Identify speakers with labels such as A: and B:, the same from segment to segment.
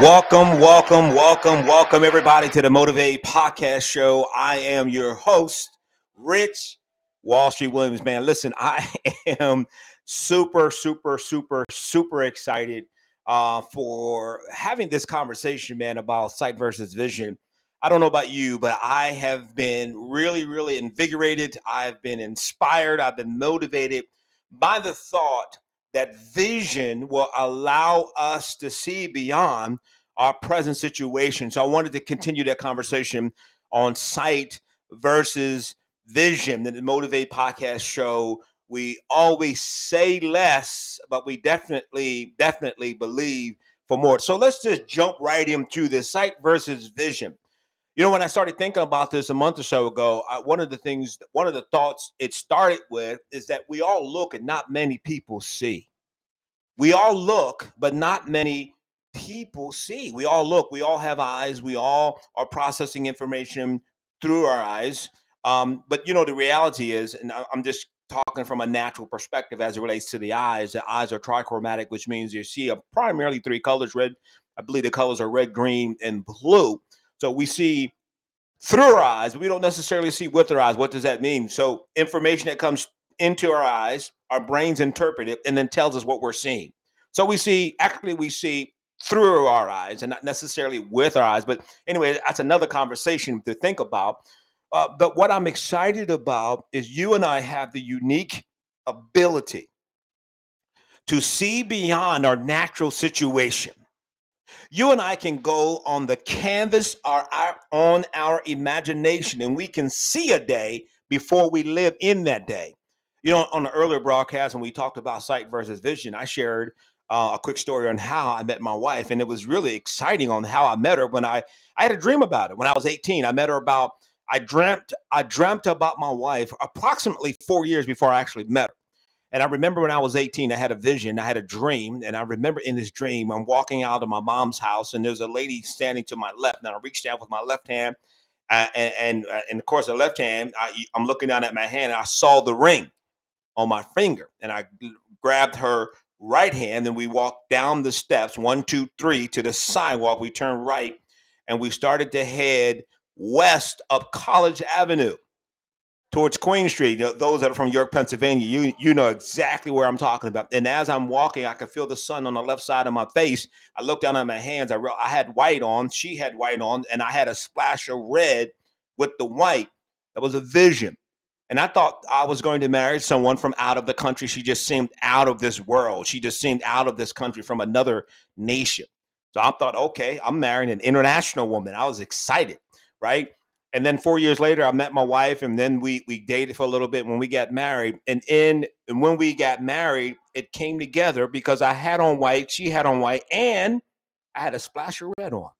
A: Welcome, welcome, welcome, welcome, everybody, to the Motivate Podcast Show. I am your host, Rich Wall Street Williams. Man, listen, I am super, super, super, super excited uh, for having this conversation, man, about sight versus vision. I don't know about you, but I have been really, really invigorated. I've been inspired. I've been motivated by the thought that vision will allow us to see beyond our present situation. So I wanted to continue that conversation on sight versus vision. In the Motivate podcast show, we always say less, but we definitely, definitely believe for more. So let's just jump right into this sight versus vision. You know, when I started thinking about this a month or so ago, I, one of the things, one of the thoughts it started with is that we all look and not many people see. We all look, but not many people see. We all look, we all have eyes, we all are processing information through our eyes. Um, but you know, the reality is, and I'm just talking from a natural perspective as it relates to the eyes. The eyes are trichromatic, which means you see a primarily three colors: red. I believe the colors are red, green, and blue. So we see through our eyes. We don't necessarily see with our eyes. What does that mean? So information that comes into our eyes, our brains interpret it and then tells us what we're seeing. So we see, actually, we see through our eyes and not necessarily with our eyes. But anyway, that's another conversation to think about. Uh, but what I'm excited about is you and I have the unique ability to see beyond our natural situation you and I can go on the canvas or our, on our imagination and we can see a day before we live in that day. You know, on the earlier broadcast when we talked about sight versus vision, I shared uh, a quick story on how I met my wife, and it was really exciting on how I met her. When I I had a dream about it when I was 18, I met her about I dreamt I dreamt about my wife approximately four years before I actually met her. And I remember when I was 18, I had a vision, I had a dream. And I remember in this dream, I'm walking out of my mom's house, and there's a lady standing to my left. And I reached out with my left hand. Uh, and, and, uh, and, of course, the left hand, I, I'm looking down at my hand, and I saw the ring on my finger. And I grabbed her right hand, and we walked down the steps one, two, three to the sidewalk. We turned right, and we started to head west up College Avenue towards Queen Street. Those that are from York, Pennsylvania, you you know exactly where I'm talking about. And as I'm walking, I could feel the sun on the left side of my face. I looked down at my hands. I re- I had white on. She had white on, and I had a splash of red with the white. That was a vision. And I thought I was going to marry someone from out of the country. She just seemed out of this world. She just seemed out of this country from another nation. So I thought, okay, I'm marrying an international woman. I was excited, right? And then four years later i met my wife and then we we dated for a little bit when we got married. And in and when we got married it came together because i had on white she had on white and i had a splash of red on.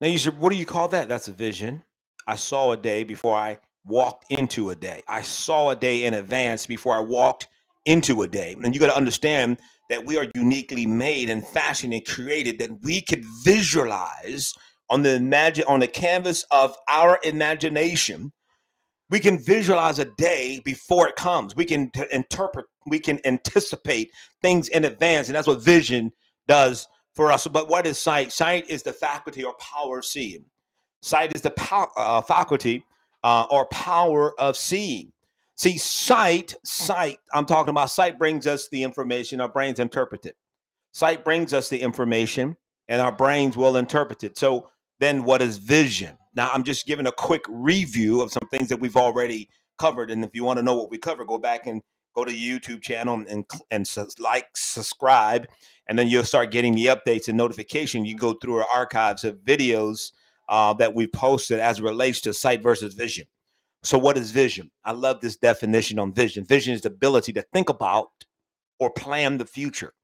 A: Now you said what do you call that? That's a vision. I saw a day before i walked into a day. I saw a day in advance before i walked into a day. And you got to understand that we are uniquely made and fashioned and created that we could visualize on the imagine on the canvas of our imagination we can visualize a day before it comes. We can t- interpret we can anticipate things in advance and that's what vision does for us. But what is sight? Sight is the faculty or power of seeing. Sight is the pow- uh, faculty uh, or power of seeing. See sight sight i'm talking about sight brings us the information our brains interpret it. Sight brings us the information and our brains will interpret it. So then what is vision? Now, I'm just giving a quick review of some things that we've already covered. And if you want to know what we cover, go back and go to the YouTube channel and, and like, subscribe, and then you'll start getting the updates and notification. You go through our archives of videos uh, that we posted as relates to sight versus vision. So, what is vision? I love this definition on vision. Vision is the ability to think about or plan the future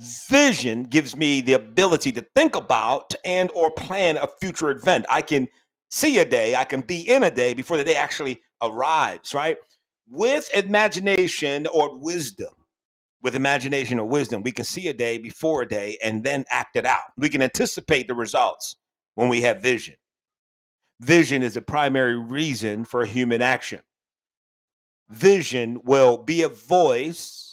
A: vision gives me the ability to think about and or plan a future event. I can see a day i can be in a day before the day actually arrives right? With imagination or wisdom with imagination or wisdom we can see a day before a day and then act it out. We can anticipate the results when we have vision. Vision is the primary reason for human action. Vision will be a voice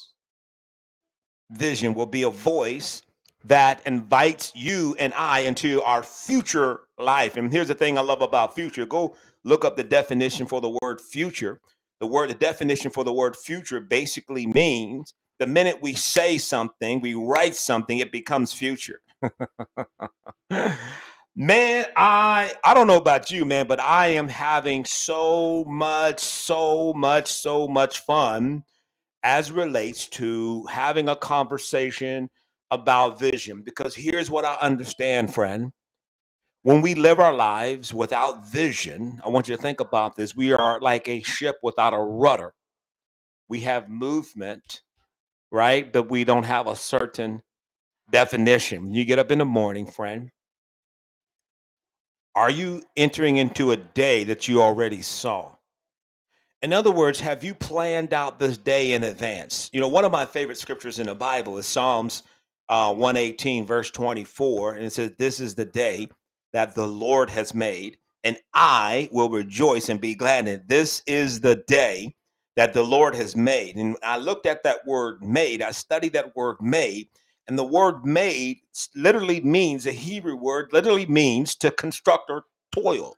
A: vision will be a voice that invites you and I into our future life. And here's the thing I love about future. Go look up the definition for the word future. The word, the definition for the word future basically means the minute we say something, we write something, it becomes future. man, I I don't know about you, man, but I am having so much, so much, so much fun as relates to having a conversation about vision. Because here's what I understand, friend. When we live our lives without vision, I want you to think about this. We are like a ship without a rudder. We have movement, right? But we don't have a certain definition. You get up in the morning, friend. Are you entering into a day that you already saw? In other words, have you planned out this day in advance? You know, one of my favorite scriptures in the Bible is Psalms uh, 118, verse 24. And it says, This is the day that the Lord has made, and I will rejoice and be glad in it. This is the day that the Lord has made. And I looked at that word made, I studied that word made, and the word made literally means a Hebrew word, literally means to construct or toil.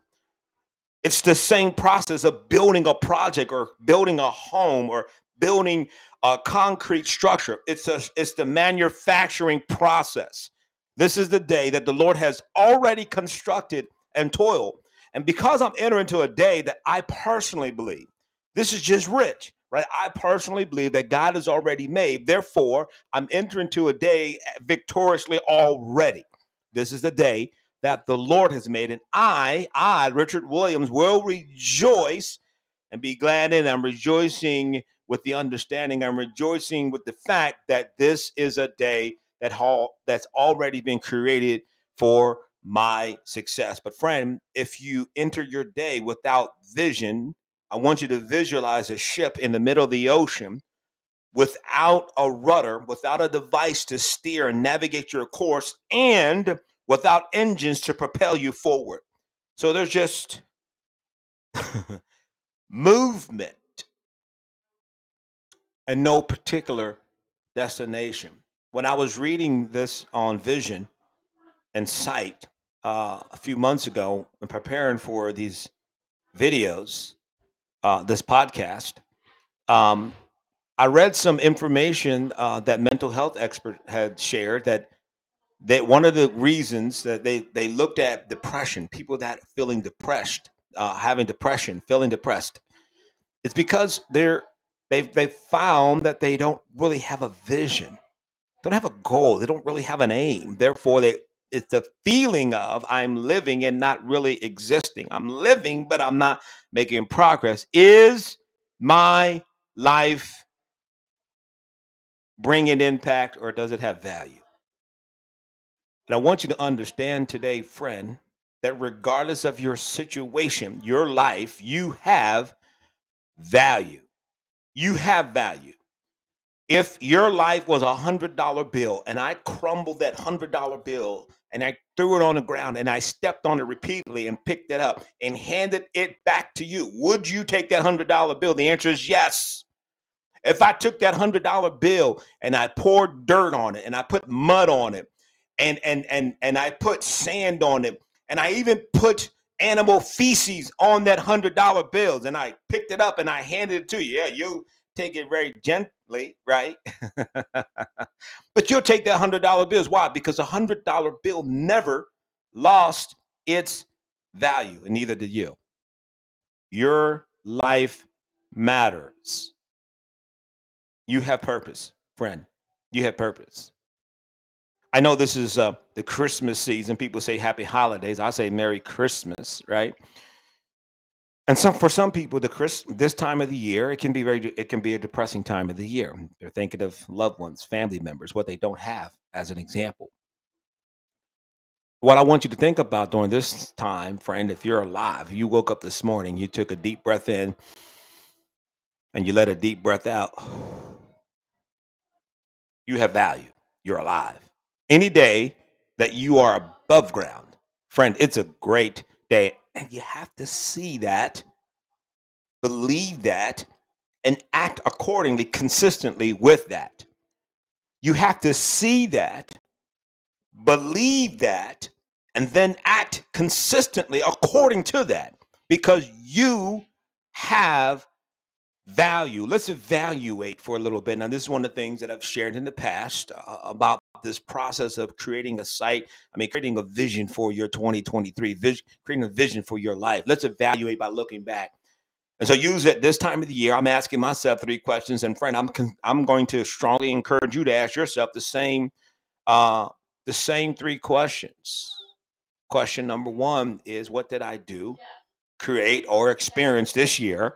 A: It's the same process of building a project or building a home or building a concrete structure. It's a it's the manufacturing process. This is the day that the Lord has already constructed and toiled. And because I'm entering into a day that I personally believe, this is just rich, right? I personally believe that God has already made. Therefore, I'm entering into a day victoriously already. This is the day that the Lord has made. And I, I, Richard Williams, will rejoice and be glad in. I'm rejoicing with the understanding. I'm rejoicing with the fact that this is a day that hall that's already been created for my success. But friend, if you enter your day without vision, I want you to visualize a ship in the middle of the ocean without a rudder, without a device to steer and navigate your course, and without engines to propel you forward. So there's just movement and no particular destination. When I was reading this on Vision and Sight uh, a few months ago and preparing for these videos, uh, this podcast, um, I read some information uh, that mental health expert had shared that that one of the reasons that they they looked at depression, people that feeling depressed, uh, having depression, feeling depressed, it's because they're they've they found that they don't really have a vision, don't have a goal, they don't really have an aim. Therefore, they it's the feeling of I'm living and not really existing. I'm living, but I'm not making progress. Is my life bringing impact or does it have value? And I want you to understand today, friend, that regardless of your situation, your life, you have value. You have value. If your life was a hundred dollar bill and I crumbled that hundred dollar bill and I threw it on the ground and I stepped on it repeatedly and picked it up and handed it back to you, would you take that hundred dollar bill? The answer is yes. If I took that hundred dollar bill and I poured dirt on it and I put mud on it and and and and I put sand on it, and I even put animal feces on that hundred dollar bills, and I picked it up and I handed it to you. Yeah, you take it very gently, right? but you'll take that hundred dollar bills. Why? Because a hundred dollar bill never lost its value, and neither did you. Your life matters. You have purpose, friend. You have purpose. I know this is uh, the Christmas season. People say happy holidays. I say Merry Christmas, right? And some for some people, the Chris this time of the year, it can be very it can be a depressing time of the year. They're thinking of loved ones, family members, what they don't have, as an example. What I want you to think about during this time, friend, if you're alive, you woke up this morning, you took a deep breath in, and you let a deep breath out. You have value. You're alive any day that you are above ground, friend, it's a great day. And you have to see that, believe that, and act accordingly consistently with that. You have to see that believe that, and then act consistently according to that because you have value. Let's evaluate for a little bit. Now, this is one of the things that I've shared in the past uh, about this process of creating a site. I mean, creating a vision for your 2023 vision, creating a vision for your life. Let's evaluate by looking back. And so, use it this time of the year. I'm asking myself three questions, and friend, I'm I'm going to strongly encourage you to ask yourself the same uh, the same three questions. Question number one is, what did I do, create, or experience this year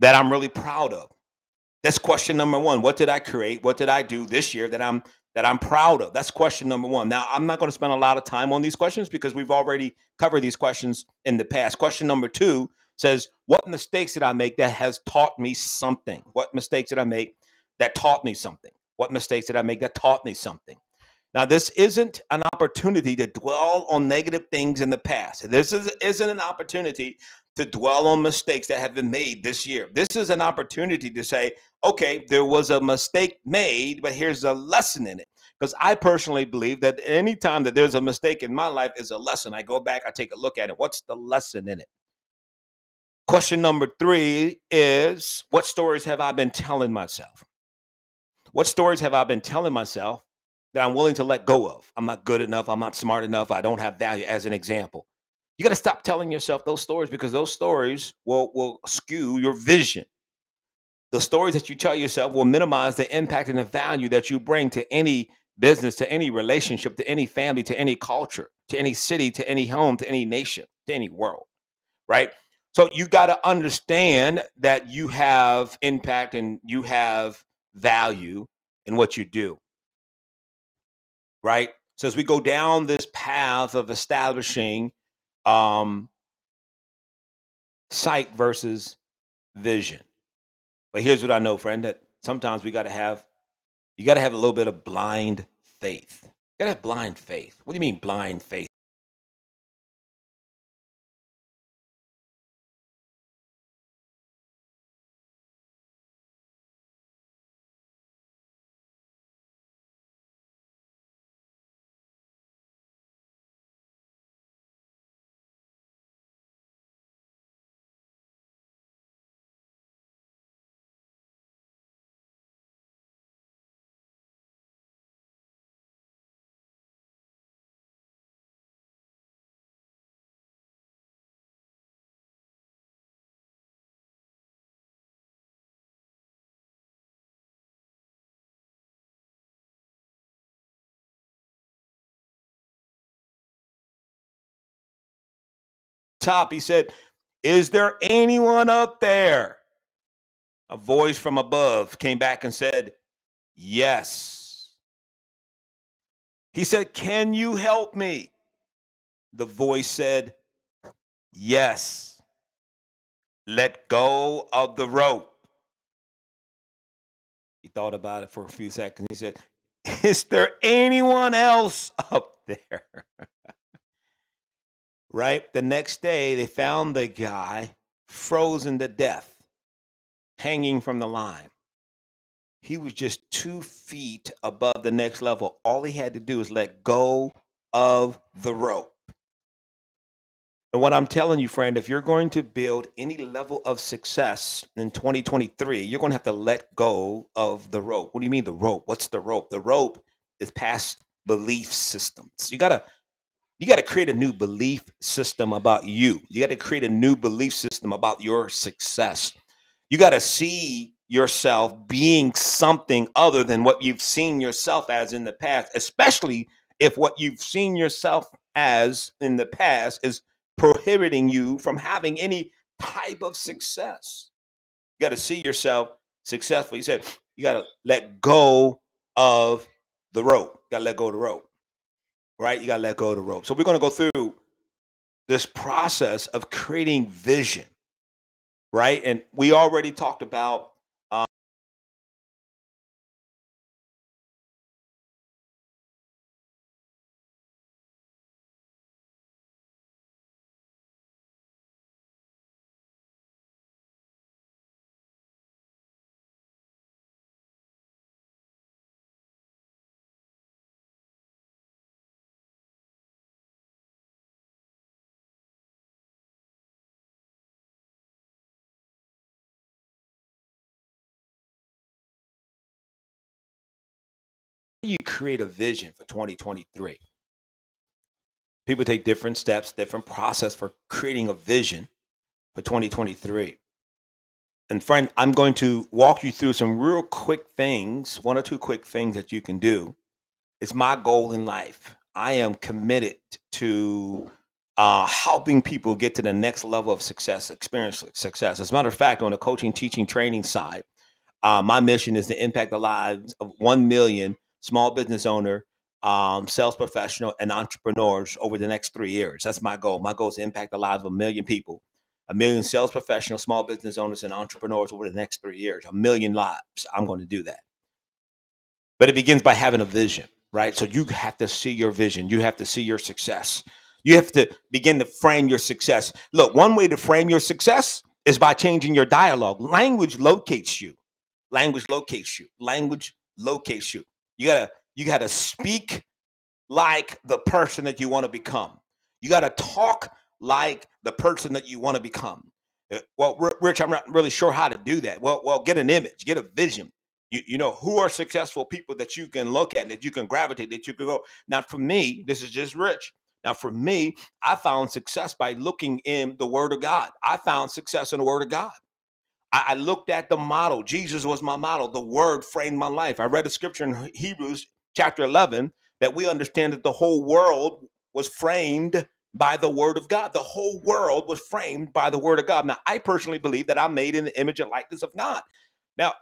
A: that I'm really proud of? That's question number one. What did I create? What did I do this year that I'm that I'm proud of? That's question number one. Now, I'm not going to spend a lot of time on these questions because we've already covered these questions in the past. Question number two says, What mistakes did I make that has taught me something? What mistakes did I make that taught me something? What mistakes did I make that taught me something? Now, this isn't an opportunity to dwell on negative things in the past. This is, isn't an opportunity to dwell on mistakes that have been made this year. This is an opportunity to say, okay, there was a mistake made, but here's a lesson in it. Because I personally believe that anytime that there's a mistake in my life is a lesson. I go back, I take a look at it. What's the lesson in it? Question number three is what stories have I been telling myself? What stories have I been telling myself that I'm willing to let go of. I'm not good enough. I'm not smart enough. I don't have value as an example. You got to stop telling yourself those stories because those stories will, will skew your vision. The stories that you tell yourself will minimize the impact and the value that you bring to any business, to any relationship, to any family, to any culture, to any city, to any home, to any nation, to any world. Right. So you got to understand that you have impact and you have value in what you do right? So as we go down this path of establishing um, sight versus vision. But here's what I know, friend, that sometimes we got to have, you got to have a little bit of blind faith. You got to have blind faith. What do you mean blind faith? Top. He said, Is there anyone up there? A voice from above came back and said, Yes. He said, Can you help me? The voice said, Yes. Let go of the rope. He thought about it for a few seconds. He said, Is there anyone else up there? right? The next day, they found the guy frozen to death, hanging from the line. He was just two feet above the next level. All he had to do is let go of the rope. And what I'm telling you, friend, if you're going to build any level of success in 2023, you're going to have to let go of the rope. What do you mean the rope? What's the rope? The rope is past belief systems. You got to you got to create a new belief system about you. You got to create a new belief system about your success. You got to see yourself being something other than what you've seen yourself as in the past, especially if what you've seen yourself as in the past is prohibiting you from having any type of success. You got to see yourself successful. He said, you got to let go of the rope. You got to let go of the rope right? You got to let go of the rope. So we're going to go through this process of creating vision, right? And we already talked about you create a vision for 2023? People take different steps, different process for creating a vision for 2023. And friend, I'm going to walk you through some real quick things, one or two quick things that you can do. It's my goal in life. I am committed to uh, helping people get to the next level of success, experience success. As a matter of fact, on the coaching, teaching, training side, uh, my mission is to impact the lives of 1 million small business owner, um, sales professional, and entrepreneurs over the next three years. That's my goal. My goal is to impact the lives of a million people, a million sales professionals, small business owners, and entrepreneurs over the next three years. A million lives. I'm going to do that. But it begins by having a vision, right? So you have to see your vision. You have to see your success. You have to begin to frame your success. Look, one way to frame your success is by changing your dialogue. Language locates you. Language locates you. Language locates you. You gotta you gotta speak like the person that you want to become. You gotta talk like the person that you want to become. Uh, well, Rich, I'm not really sure how to do that. Well, well, get an image, get a vision. You, you know who are successful people that you can look at, that you can gravitate, that you can go. Now, for me, this is just Rich. Now, for me, I found success by looking in the Word of God. I found success in the Word of God. I, I looked at the model. Jesus was my model. The word framed my life. I read a scripture in Hebrews chapter 11 that we understand that the whole world was framed by the word of God. The whole world was framed by the word of God. Now, I personally believe that I'm made in the image and likeness of God. Now,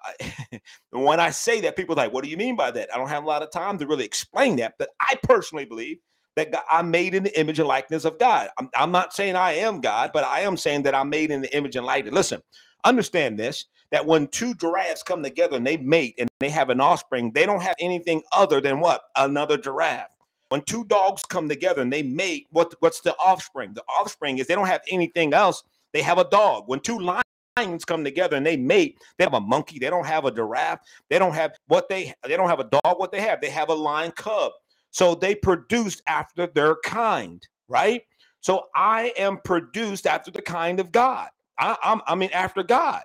A: when I say that, people are like, what do you mean by that? I don't have a lot of time to really explain that, but I personally believe that God, I'm made in the image and likeness of God. I'm, I'm, not saying I am God, but I am saying that I'm made in the image and likeness. Listen, Understand this that when two giraffes come together and they mate and they have an offspring, they don't have anything other than what? Another giraffe. When two dogs come together and they mate, what, what's the offspring? The offspring is they don't have anything else. They have a dog. When two lions come together and they mate, they have a monkey. They don't have a giraffe. They don't have what they they don't have a dog. What they have, they have a lion cub. So they produced after their kind, right? So I am produced after the kind of God. I, am I mean, after God.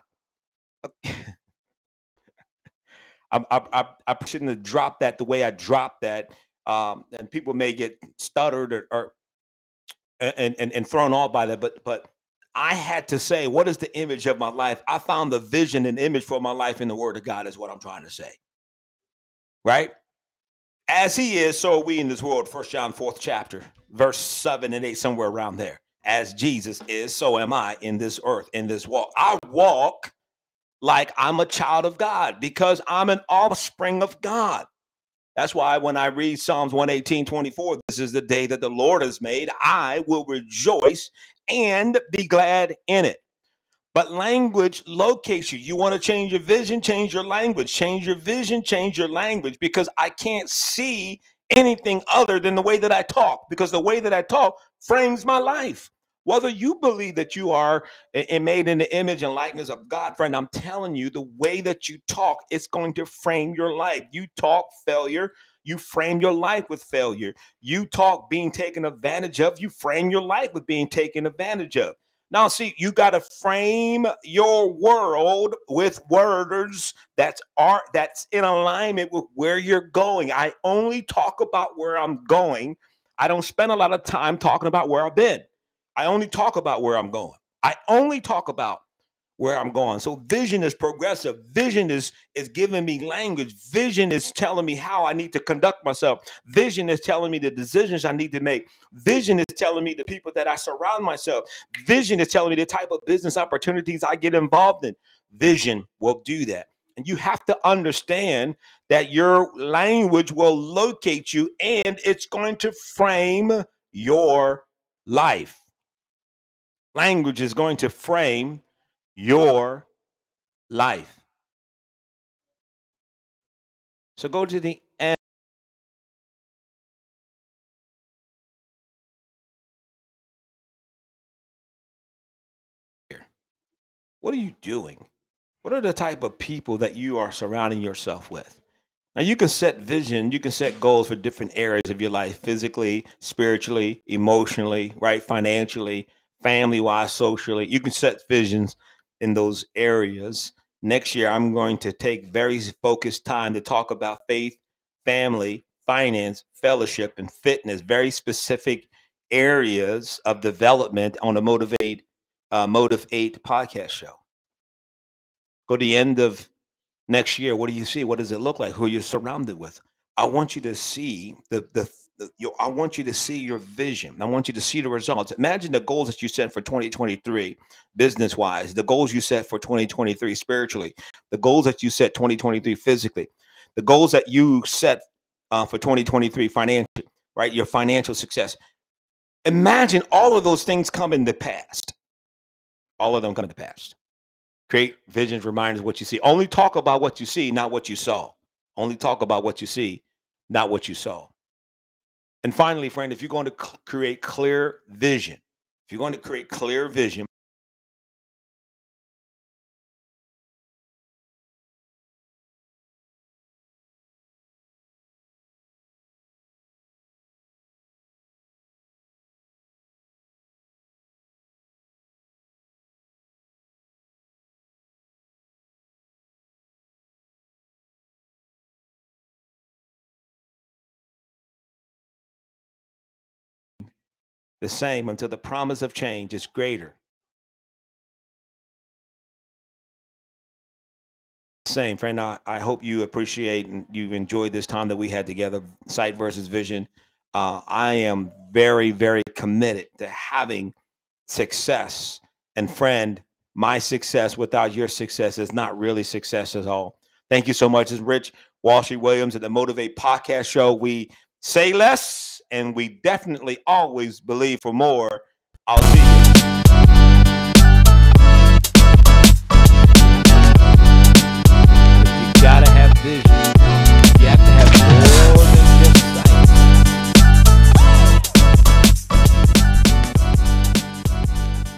A: I, I, I, shouldn't have dropped that the way I dropped that. Um, and people may get stuttered or, or and, and, and thrown off by that. But but I had to say, what is the image of my life? I found the vision and image for my life in the Word of God, is what I'm trying to say. Right? As He is, so are we in this world. First John, fourth chapter, verse seven and eight, somewhere around there as Jesus is, so am I in this earth, in this walk. I walk like I'm a child of God because I'm an offspring of God. That's why when I read Psalms 118, 24, this is the day that the Lord has made. I will rejoice and be glad in it. But language locates you. You want to change your vision, change your language, change your vision, change your language, because I can't see anything other than the way that I talk, because the way that I talk frames my life. Whether you believe that you are made in the image and likeness of God, friend, I'm telling you, the way that you talk, it's going to frame your life. You talk failure, you frame your life with failure. You talk being taken advantage of, you frame your life with being taken advantage of. Now, see, you got to frame your world with words that's are that's in alignment with where you're going. I only talk about where I'm going. I don't spend a lot of time talking about where I've been. I only talk about where I'm going. I only talk about where I'm going. So vision is progressive. Vision is is giving me language. Vision is telling me how I need to conduct myself. Vision is telling me the decisions I need to make. Vision is telling me the people that I surround myself. Vision is telling me the type of business opportunities I get involved in. Vision will do that. And you have to understand that your language will locate you and it's going to frame your life language is going to frame your life. So go to the end. What are you doing? What are the type of people that you are surrounding yourself with? Now, you can set vision, you can set goals for different areas of your life physically, spiritually, emotionally, right? Financially, family wise, socially. You can set visions in those areas. Next year, I'm going to take very focused time to talk about faith, family, finance, fellowship, and fitness. Very specific areas of development on the Motivate uh, Motive Eight podcast show. Go to the end of next year. What do you see? What does it look like? Who are you're surrounded with? I want you to see the the, you, I want you to see your vision. I want you to see the results. Imagine the goals that you set for 2023, business wise. The goals you set for 2023 spiritually. The goals that you set 2023 physically. The goals that you set uh, for 2023 financially. Right, your financial success. Imagine all of those things come in the past. All of them come in the past. Create visions, reminders, what you see. Only talk about what you see, not what you saw. Only talk about what you see, not what you saw. And finally, friend, if you're going to create clear vision, if you're going to create clear vision, the same until the promise of change is greater. Same, friend. I, I hope you appreciate and you've enjoyed this time that we had together, sight versus vision. Uh, I am very, very committed to having success. And friend, my success without your success is not really success at all. Thank you so much. It's Rich Street Williams at the Motivate Podcast Show. We say less and we definitely always believe for more. I'll see you.